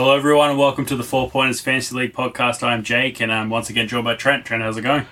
Hello, everyone, and welcome to the Four Pointers Fantasy League podcast. I'm Jake, and I'm once again joined by Trent. Trent, how's it going?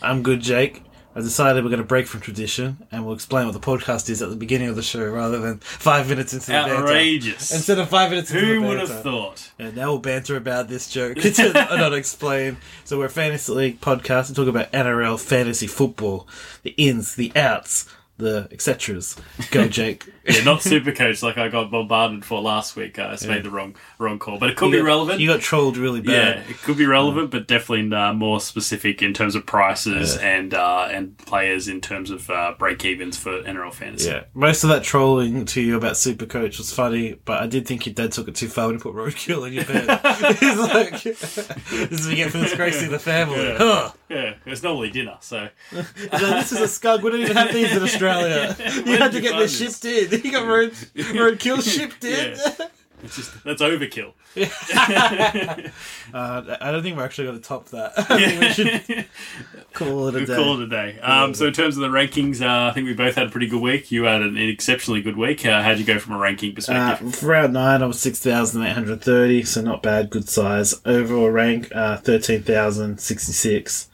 I'm good, Jake. I decided we're going to break from tradition and we'll explain what the podcast is at the beginning of the show rather than five minutes into the banter. Outrageous. Instead of five minutes into the Who would have thought? And now we'll banter about this joke to not explain. So we're a fantasy league podcast and talk about NRL fantasy football, the ins, the outs, the etceteras. Go, Jake. Yeah, not super coach like I got bombarded for last week. Uh, I just made the wrong wrong call, but it could You be got- relevant. You got trolled really bad. yeah, it could be relevant, but definitely uh, more specific in terms of prices and uh, and players in terms of uh, break evens for NRL fantasy. Yeah, most of that trolling to you about Supercoach was funny, but I did think your dad took it too far when he put roadkill in your bed. He's like, "This is what you get for disgracing the family." Yeah. Huh. Yeah, it's normally dinner, so this is a skunk. We don't even have these in Australia. You had to get this shipped in. You got road kill shipped in. Yeah. it's just that's overkill. Uh, I don't think we're actually going to top that. I think we should call it a day. call it a day. Um, so in terms of the rankings, uh, I think we both had a pretty good week. You had an exceptionally good week. Uh, how'd you go from a ranking Uh, perspective? for round nine, I was six thousand eight hundred thirty, so not bad, good size. Overall rank, uh, thirteen thousand sixty six.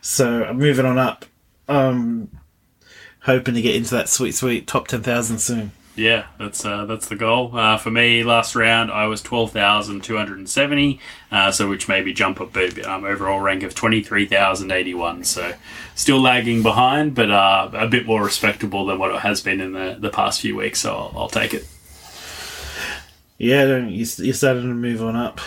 So I'm moving on up. Um, hoping to get into that sweet, sweet top ten thousand soon. yeah, that's uh, that's the goal. Uh, for me, last round I was twelve thousand two hundred and seventy, uh, so which maybe jump up a bit. Um, overall rank of twenty three thousand eighty one. So still lagging behind, but uh, a bit more respectable than what it has been in the, the past few weeks. So I'll, I'll take it. Yeah, you you're starting to move on up.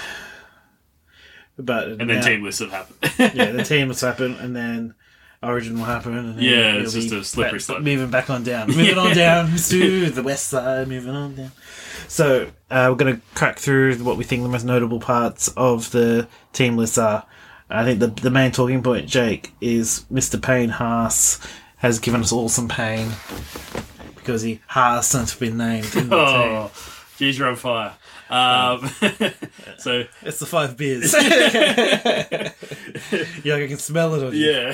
But And then now- team lists have happened. yeah, the team will happen, and then Origin will happen. And Yeah, it's just a slippery back- slope. Moving back on down, moving on down to the west side, moving on down. So uh, we're going to crack through what we think the most notable parts of the team lists are. I think the the main talking point, Jake, is Mr. Payne Haas has given us all some pain because he hasn't been named in the team. Geez, you're on fire. Um, so It's the five beers. yeah, I can smell it on you. yeah.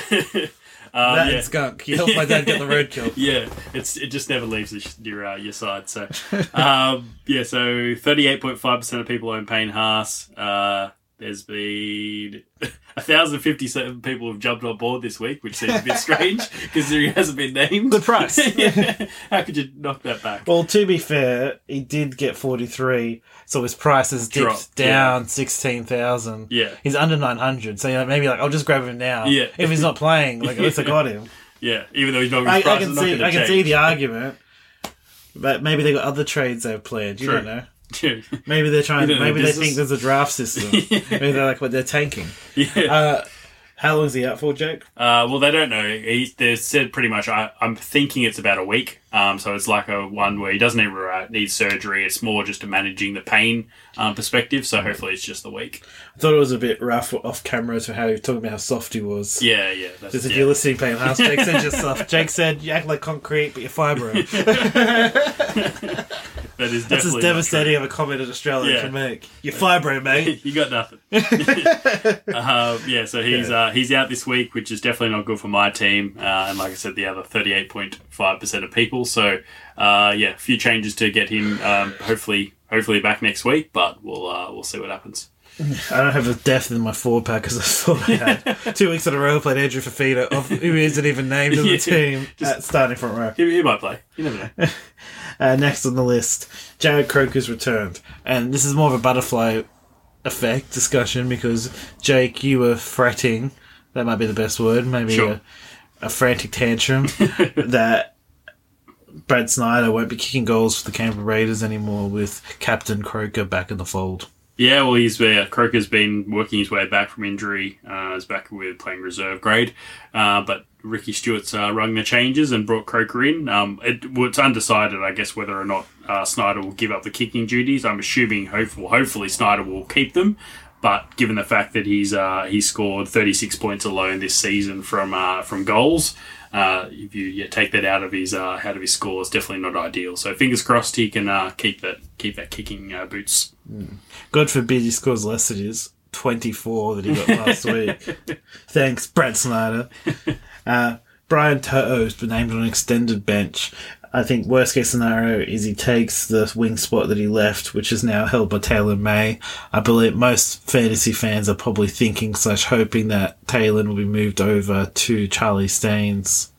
Um, That yeah. and skunk. You helped my dad get the roadkill. Yeah, it's it just never leaves your uh, your side. So, um, yeah, so thirty eight point five percent of people own Payne Haas. Uh, there's been thousand fifty seven people have jumped on board this week, which seems a bit strange because he hasn't been named. The price. Yeah. How could you knock that back? Well, to be fair, he did get 43, so his price has dipped Dropped, down 16,000. Yeah, He's under 900, so you know, maybe like, I'll just grab him now. Yeah. If he's not playing, like, at least I got him. yeah. Even though he's not, I, I can not see I can see the argument, but maybe they got other trades they've planned. You True. don't know. Yeah. Maybe they're trying. You know Maybe they business. think there's a draft system. maybe they're like, what they're tanking. yeah. Uh, how long is he out for, Jake? Uh, well, they don't know. He, they said pretty much. I, I'm thinking it's about a week. Um, so it's like a one where he doesn't ever uh, need surgery. It's more just a managing the pain um, perspective. So hopefully it's just a week. I thought it was a bit rough off camera to how he was talking about how soft he was. Yeah, yeah. That's, Just if yeah. you're listening, Payne Haas, Jake said you're soft. Jake said you act like concrete, but you're fibro. that is That's as devastating of a comment in Australia Yeah. can make. You're fibro, mate. you got nothing. um, yeah, so he's uh, he's out this week, which is definitely not good for my team. Uh, and like I said, the other thirty eight point five percent of people. So uh, yeah, a few changes to get him um, hopefully hopefully back next week, but we'll uh, we'll see what happens. I don't have a death in my forward pack because I thought I had two weeks in a row played Andrew Fifita, of who isn't even named in the team just- starting front row. He, he might play. You never know. Uh, next on the list, Jarrod Croker's returned, and this is more of a butterfly effect discussion because Jake, you were fretting. That might be the best word. Maybe Sure. a, a frantic tantrum that Brad Schneider won't be kicking goals for the Canberra Raiders anymore with Captain Croker back in the fold. Yeah, well, he's uh, Croker's been working his way back from injury. Uh, back with playing reserve grade, uh, but Ricky Stuart's uh, rung the changes and brought Croker in. Um, it, well, it's undecided, I guess, whether or not uh, Schneider will give up the kicking duties. I'm assuming, hopeful, hopefully, Schneider will keep them. But given the fact that he's uh, he scored 36 points alone this season from uh, from goals, uh, if you yeah, take that out of his uh, out of his score, it's definitely not ideal. So fingers crossed he can uh, keep that keep that kicking uh, boots. God forbid he scores less than his 24 that he got last week. Thanks, Brad Schneider. Brian To'o's been named on an extended bench. I think worst case scenario is he takes the wing spot that he left, which is now held by Taylor May. I believe most fantasy fans are probably thinking slash hoping that Taylor will be moved over to Charlie Staines'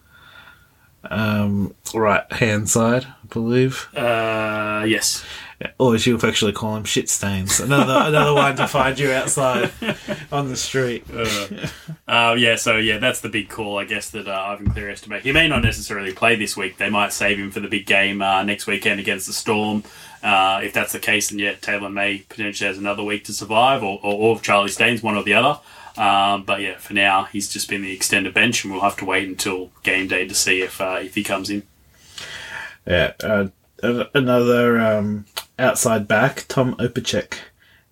um, right hand side, I believe. Uh, yes. Or as you affectionately call him, shit stains. Another another one to find you outside on the street. Uh, uh, yeah, so yeah, that's the big call, I guess, that uh, Ivan Cleary has to make. He may not necessarily play this week. They might save him for the big game uh, next weekend against the Storm. Uh, if that's the case, then yeah, Taylor May potentially has another week to survive, or, or, or Charlie Staines, one or the other. Um, but yeah, for now, he's just been the extended bench, and we'll have to wait until game day to see if uh, if he comes in. Yeah, uh, another um, outside back, Tom Opacic,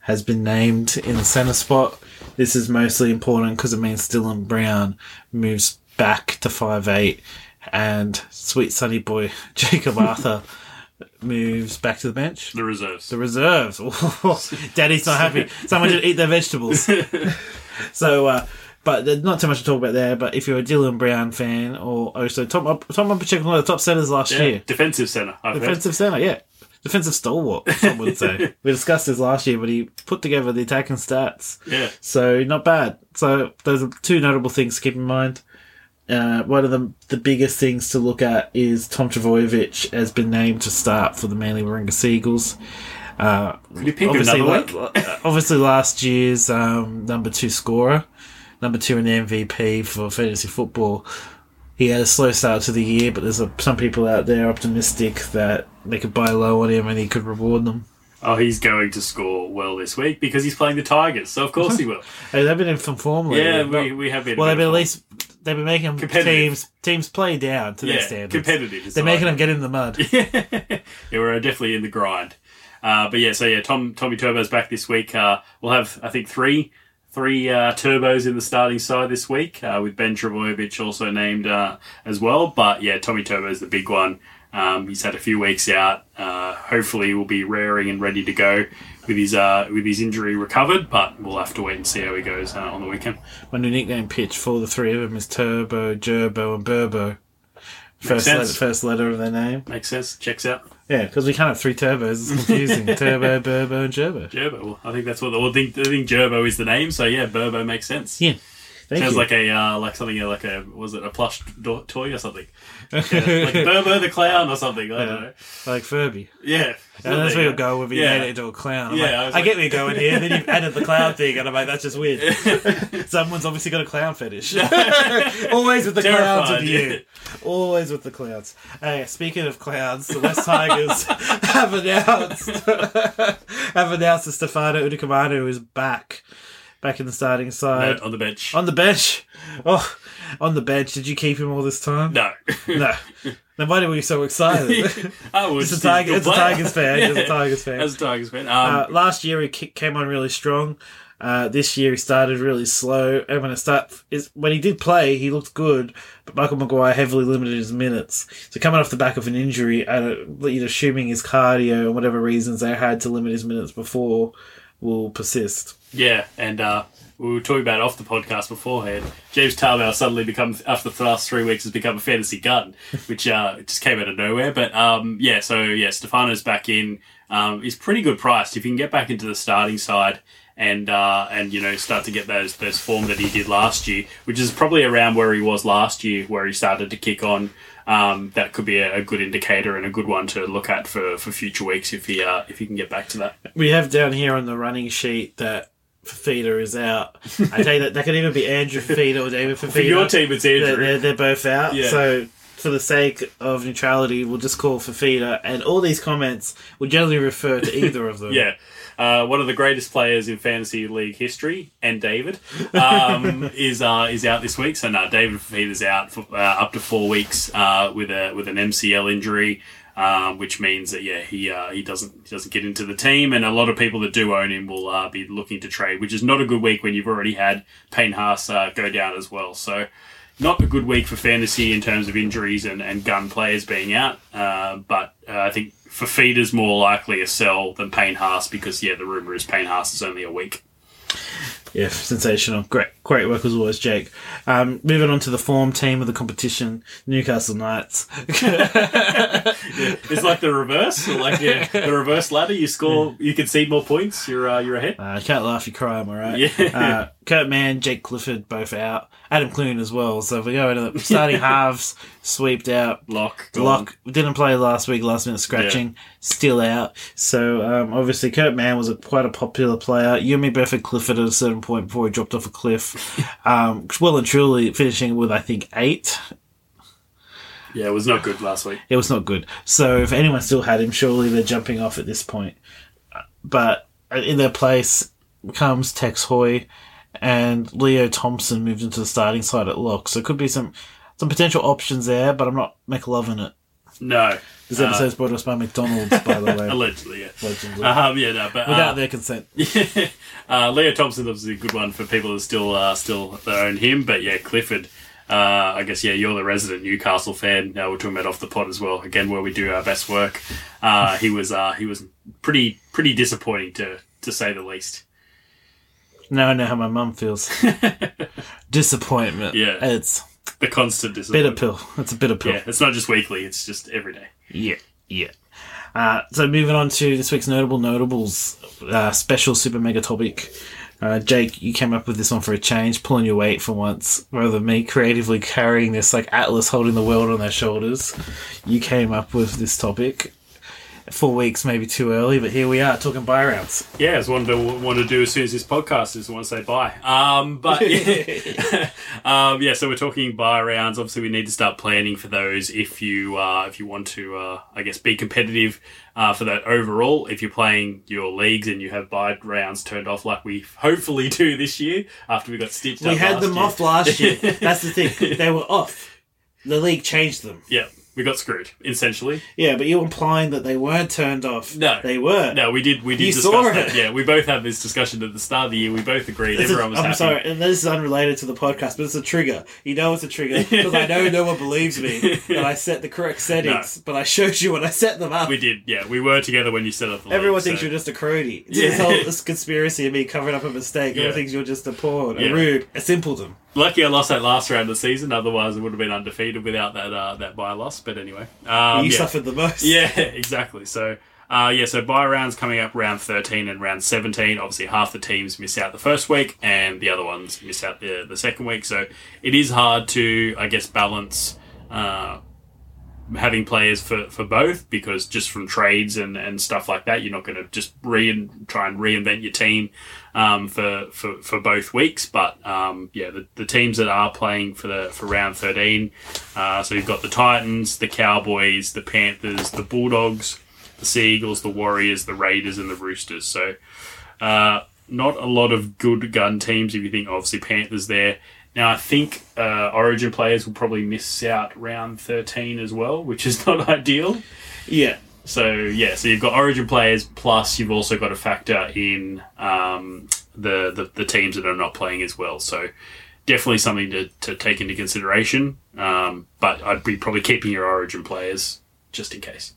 has been named in the centre spot. This is mostly important because it means Dylan Brown moves back to five eight, and sweet sunny boy Jacob Arthur moves back to the bench. The reserves. The reserves. Daddy's not happy. Someone should eat their vegetables. so, uh, but there's not too much to talk about there. But if you're a Dylan Brown fan, or also Tom Up- Tom was one of the top centers last yeah, year. defensive. I've heard. Defensive center, yeah. Defensive stalwart, some would say. we discussed this last year, but he put together the attacking stats. Yeah. So not bad. So those are two notable things to keep in mind. Uh, one of the the biggest things to look at is Tom Trbojevic has been named to start for the Manly Warringah Seagulls. Uh, Could you pick obviously, another week? la- obviously last year's um, number two scorer, number two in the MVP for fantasy football. He had a slow start to the year, but there's a, some people out there optimistic that they could buy low on him and he could reward them. Oh, he's going to score well this week because he's playing the Tigers, so of course he will. Hey, they've been in some form lately. yeah, we, we have been. well, they've been at least they've been making teams teams play down to their standards. competitive. They're the making them get in the mud. yeah, we're definitely in the grind. Uh, but yeah, so yeah, Tom Tommy Turbo's back this week. Uh, we'll have I think three three uh, turbos in the starting side this week, uh, with Ben Trbojevic also named uh, as well. But yeah, Tommy Turbo's the big one. Um, he's had a few weeks out. Uh, hopefully, will be raring and ready to go with his uh, with his injury recovered. But we'll have to wait and see how he goes uh, on the weekend. My new nickname pitch for the three of them is Turbo, Gerbo, and Burbo. First letter, first letter of their name. Makes sense. Checks out. Yeah, because we can't have three turbos. It's confusing. Turbo, Burbo, and Gerbo. Gerbo. Well, I think that's what well, I think. I think Gerbo is the name. So yeah, Burbo makes sense. Yeah. Thank Sounds you. like a uh, like something like a was it a plush do- toy or something? Yeah, like Burbo the clown or something. I don't know. like Furby. Yeah, And that's where you're going with you Yeah. made it into a clown. I'm Yeah, like, I I, like- get where you're going here. Then you've added the clown thing, and I'm like, that's just weird. Someone's obviously got a clown fetish. Always with the clowns Terrified, with yeah. you. Always with the clowns. Hey, speaking of clowns, the West Tigers have announced have announced that Stefano Utoikamanu is back, back in the starting side on the bench. on the bench. Oh, on the bench. Did you keep him all this time? no, No. Then why were you so excited? I was It's a Tiger. It's a Tigers fan. It's a Tigers fan. As a Tigers fan, um, Uh, last year he came on really strong. Uh, this year he started really slow, and when it start is when he did play, he looked good. But Michael Maguire heavily limited his minutes. So coming off the back of an injury, and uh, you know, assuming his cardio and whatever reasons they had to limit his minutes before, will persist. Yeah, and uh, we were talking about off the podcast beforehand. James Tarbell suddenly become after the last three weeks has become a fantasy gun, which uh, just came out of nowhere. But um, yeah, so yeah, Stefano's back in. Um, he's pretty good priced if you can get back into the starting side and uh, and you know start to get those those form that he did last year, which is probably around where he was last year, where he started to kick on. Um, that could be a, a good indicator and a good one to look at for, for future weeks if he uh, if he can get back to that. We have down here on the running sheet that Fifita is out. I tell you that that could even be Andrew Fifita or David Fifita. For your team, it's they're, Andrew. they're, they're both out. Yeah. So for the sake of neutrality, we'll just call Fifita, and all these comments will generally refer to either of them. Yeah. Uh, one of the greatest players in fantasy league history, and David, um, is uh, is out this week. So no, David Fifita's out for uh, up to four weeks uh, with a with an MCL injury, um, which means that yeah he uh, he doesn't he doesn't get into the team, and a lot of people that do own him will uh, be looking to trade, which is not a good week when you've already had Payne Haas uh, go down as well. So not a good week for fantasy in terms of injuries and, and gun players being out. Uh, but uh, I think Fifita's more likely a sell than Payne Haas because, yeah, the rumour is Payne Haas is only a week. Yeah, sensational. Great, great work as always, Jake. Um, moving on to the form team of the competition, Newcastle Knights. It's like the reverse, like yeah, the reverse ladder. You score, you concede more points. You're uh, you're ahead. Uh, can't laugh, you cry, am I right? Yeah. Uh, Kurt Mann, Jake Clifford, both out. Adam Clune as well. So if we go into the starting halves, sweeped out. Lock. Lock didn't play last week, last minute scratching, still out. So um, obviously, Kurt Mann was a, quite a popular player. You and me both had Clifford at a certain point before he dropped off a cliff. um, well and truly finishing with, I think, eight. Yeah, it was not good last week. It was not good. So if anyone still had him, surely they're jumping off at this point. But in their place comes Tex Hoy, and Leo Thompson moved into the starting side at lock. So it could be some some potential options there, but I'm not McLovin it. No, This Uh, episode's brought to us by McDonald's, by the way. allegedly, yeah. Allegedly. Um, yeah, no, but Without uh, their consent. uh, Leo Thompson obviously a good one for people that still uh, still own him. But yeah, Clifford. Uh, I guess yeah, you're the resident Newcastle fan. Now we're talking about off the pot as well. Again, where we do our best work. Uh, he was uh, he was pretty pretty disappointing to to say the least. Now I know how my mum feels. Disappointment. Yeah. It's The constant disappointment. bitter pill. It's a bitter pill. Yeah, it's not just weekly; it's just every day. Yeah, yeah. Uh, so moving on to this week's notable notables, uh, special super mega topic. Uh, Jake, you came up with this one for a change, pulling your weight for once, rather than me creatively carrying this like Atlas holding the world on their shoulders. You came up with this topic. Four weeks, maybe too early, but here we are talking buy rounds. Yeah, it's one to want to do as soon as this podcast is. Want to say bye. Um, but yeah, um, yeah. So we're talking buy rounds. Obviously, we need to start planning for those if you uh, if you want to, uh, I guess, be competitive uh, for that overall. If you're playing your leagues and you have buy rounds turned off, like we hopefully do this year after we got stitched. Up. We had them year. off last year. That's the thing. They were off. The league changed them. Yeah, we got screwed essentially. Yeah, but you're implying that they weren't turned off. No. They were. No, we did. We did You discuss saw that. it. Yeah, we both had this discussion at the start of the year. We both agreed. This is- Everyone was I'm happy. sorry, and this is unrelated to the podcast, but it's a trigger. You know it's a trigger because I know no one believes me that I set the correct settings, but I showed you when I set them up. We did. Yeah, we were together when you set up the league, Everyone thinks so- you're just a. It's Yeah. This whole this conspiracy of me covering up a mistake. Everyone thinks you're just a pawn, Yeah. a rude, a simpleton. Lucky I lost that last round of the season. Otherwise, I would have been undefeated without that uh, that bye loss. But anyway, um, you yeah. suffered the most. Yeah, exactly. So, uh, yeah, so bye rounds coming up round 13 and round 17. Obviously, half the teams miss out the first week and the other ones miss out the, the second week. So, it is hard to, I guess, balance uh, having players for, for both because just from trades and, and stuff like that, you're not going to just re- try and reinvent your team um, for, for, for both weeks. But um, yeah, the, the teams that are playing for the for round 13, uh, so you've got the Titans, the Cowboys, the Panthers, the Bulldogs, the Seagulls, the Warriors, the Raiders, and the Roosters. So uh, not a lot of good gun teams if you think obviously Panthers there. Now I think uh, Origin players will probably miss out round 13 as well, which is not ideal. yeah. So yeah, so you've got Origin players plus you've also got to factor in um, the, the the teams that are not playing as well. So definitely something to, to take into consideration. Um, but I'd be probably keeping your Origin players just in case.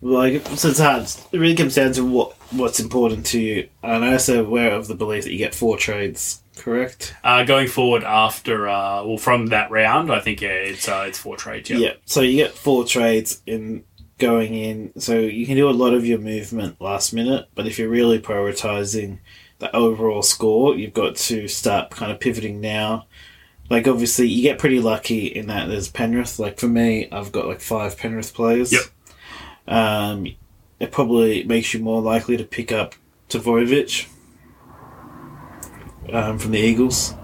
Like, so it's hard. It really comes down to what what's important to you. And I'm also aware of the belief that you get four trades, correct? Uh, going forward after uh, well from that round, I think yeah, it's uh, it's four trades. Yeah. Yeah. So you get four trades in going in. So you can do a lot of your movement last minute, but if you're really prioritizing the overall score, you've got to start kind of pivoting now. Like obviously, you get pretty lucky in that there's Penrith. Like for me, I've got like five Penrith players. Yep. Um, it probably makes you more likely to pick up Trbojevic um, from the Eagles,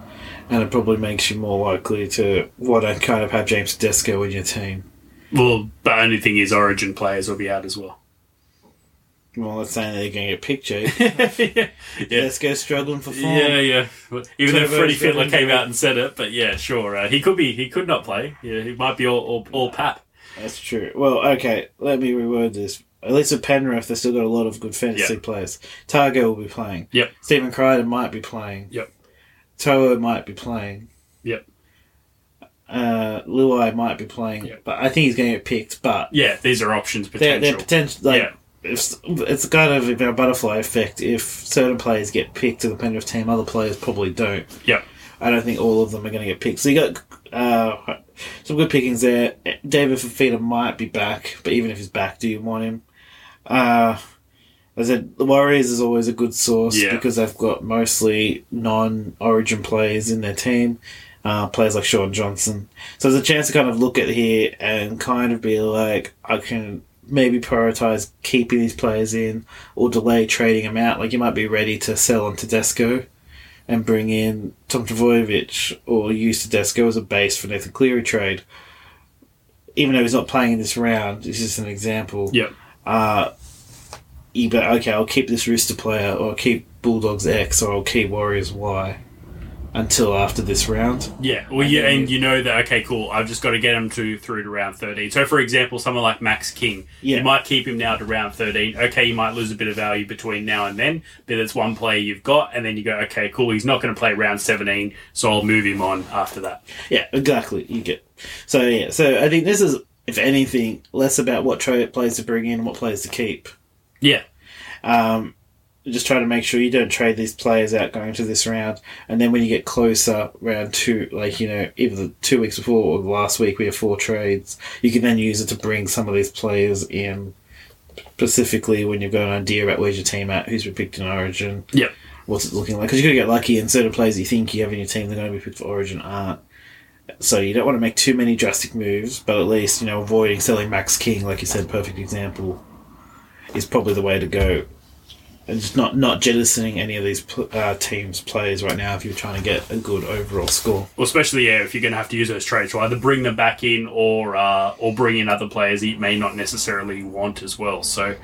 and it probably makes you more likely to want to kind of have James Tedesco in your team. Well, the only thing is Origin players will be out as well. Well, that's saying they're going to get picked, Jake. yeah. Tedesco struggling for form. Yeah, yeah. Even though Turbo's Freddie Fittler getting came out and said it, but yeah, sure. Uh, he could be. He could not play. Yeah, he might be all all, all pap. That's true. Well, okay, let me reword this. At least with Penrith, they've still got a lot of good fantasy Yeah. players. Tago will be playing. Yep. Stephen Crichton might be playing. Yep. Toa might be playing. Yep. Uh, Luai might be playing. Yep. But I think he's going to get picked. But Yeah, these are options they're, potential. they're potential. Like, Yeah. if it's kind of a butterfly effect. If certain players get picked to the Penrith team, other players probably don't. Yep. I don't think all of them are going to get picked. So you got uh, some good pickings there. David Fifita might be back, but even if he's back, do you want him? Uh, as I said, the Warriors is always a good source Yeah. because they've got mostly non-Origin players in their team. Uh, players like Shaun Johnson. So there's a chance to kind of look at here and kind of be like, I can maybe prioritize keeping these players in or delay trading them out. Like you might be ready to sell on Tedesco and bring in Tom Trbojevic or use Tedesco as a base for Nathan Cleary trade. Even though he's not playing in this round, this is an example. Yep. Uh, you go, okay, I'll keep this Rooster player, or I'll keep Bulldogs X, or I'll keep Warriors Y until after this round. Yeah, well, yeah, and you know that okay, cool. I've just got to get him to through to round thirteen. So, for example, someone like Max King, Yeah. you might keep him now to round thirteen. Okay, you might lose a bit of value between now and then, but it's one player you've got, and then you go, okay, cool. He's not going to play round seventeen, so I'll move him on after that. Yeah, exactly. You get so yeah. So I think this is, if anything, less about what trade players to bring in and what players to keep. Yeah, Um, just try to make sure you don't trade these players out going to this round, and then when you get closer, round two, like you know, either the two weeks before or the last week, we have four trades. You can then use it to bring some of these players in, specifically when you've got an idea about where's your team at, who's been picked in Origin, Yep. what's it looking like. Because you're gonna get lucky, and certain players you think you have in your team, they're going to be picked for Origin aren't. So you don't want to make too many drastic moves, but at least you know avoiding selling Max King, like you said, perfect example, is probably the way to go and just not not jettisoning any of these uh, teams players right now if you're trying to get a good overall score. Well, especially yeah, if you're going to have to use those trades, to either bring them back in or uh, or bring in other players that you may not necessarily want as well. So.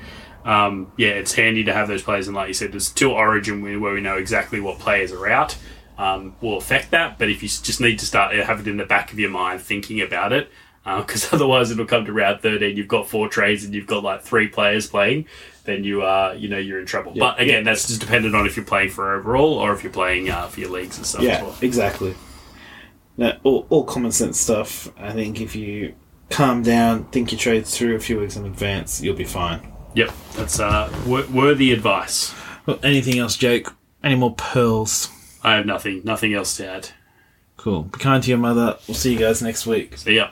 Um, yeah, it's handy to have those players, and like you said, there's till Origin where where we know exactly what players are out. Um, will affect that, but if you just need to start uh, have it in the back of your mind, thinking about it, because otherwise it'll come to round thirteen. You've got four trades and you've got like three players playing, then you are you know you're in trouble. Yeah. But again, that's just dependent on if you're playing for overall or if you're playing uh, for your leagues and stuff. as Yeah, well. exactly. No, all, all common sense stuff. I think if you calm down, think your trades through a few weeks in advance, you'll be fine. Yep, that's uh, wor- worthy advice. Well, anything else, Jake? Any more pearls? I have nothing, nothing else to add. Cool. Be kind to your mother. We'll see you guys next week. See ya.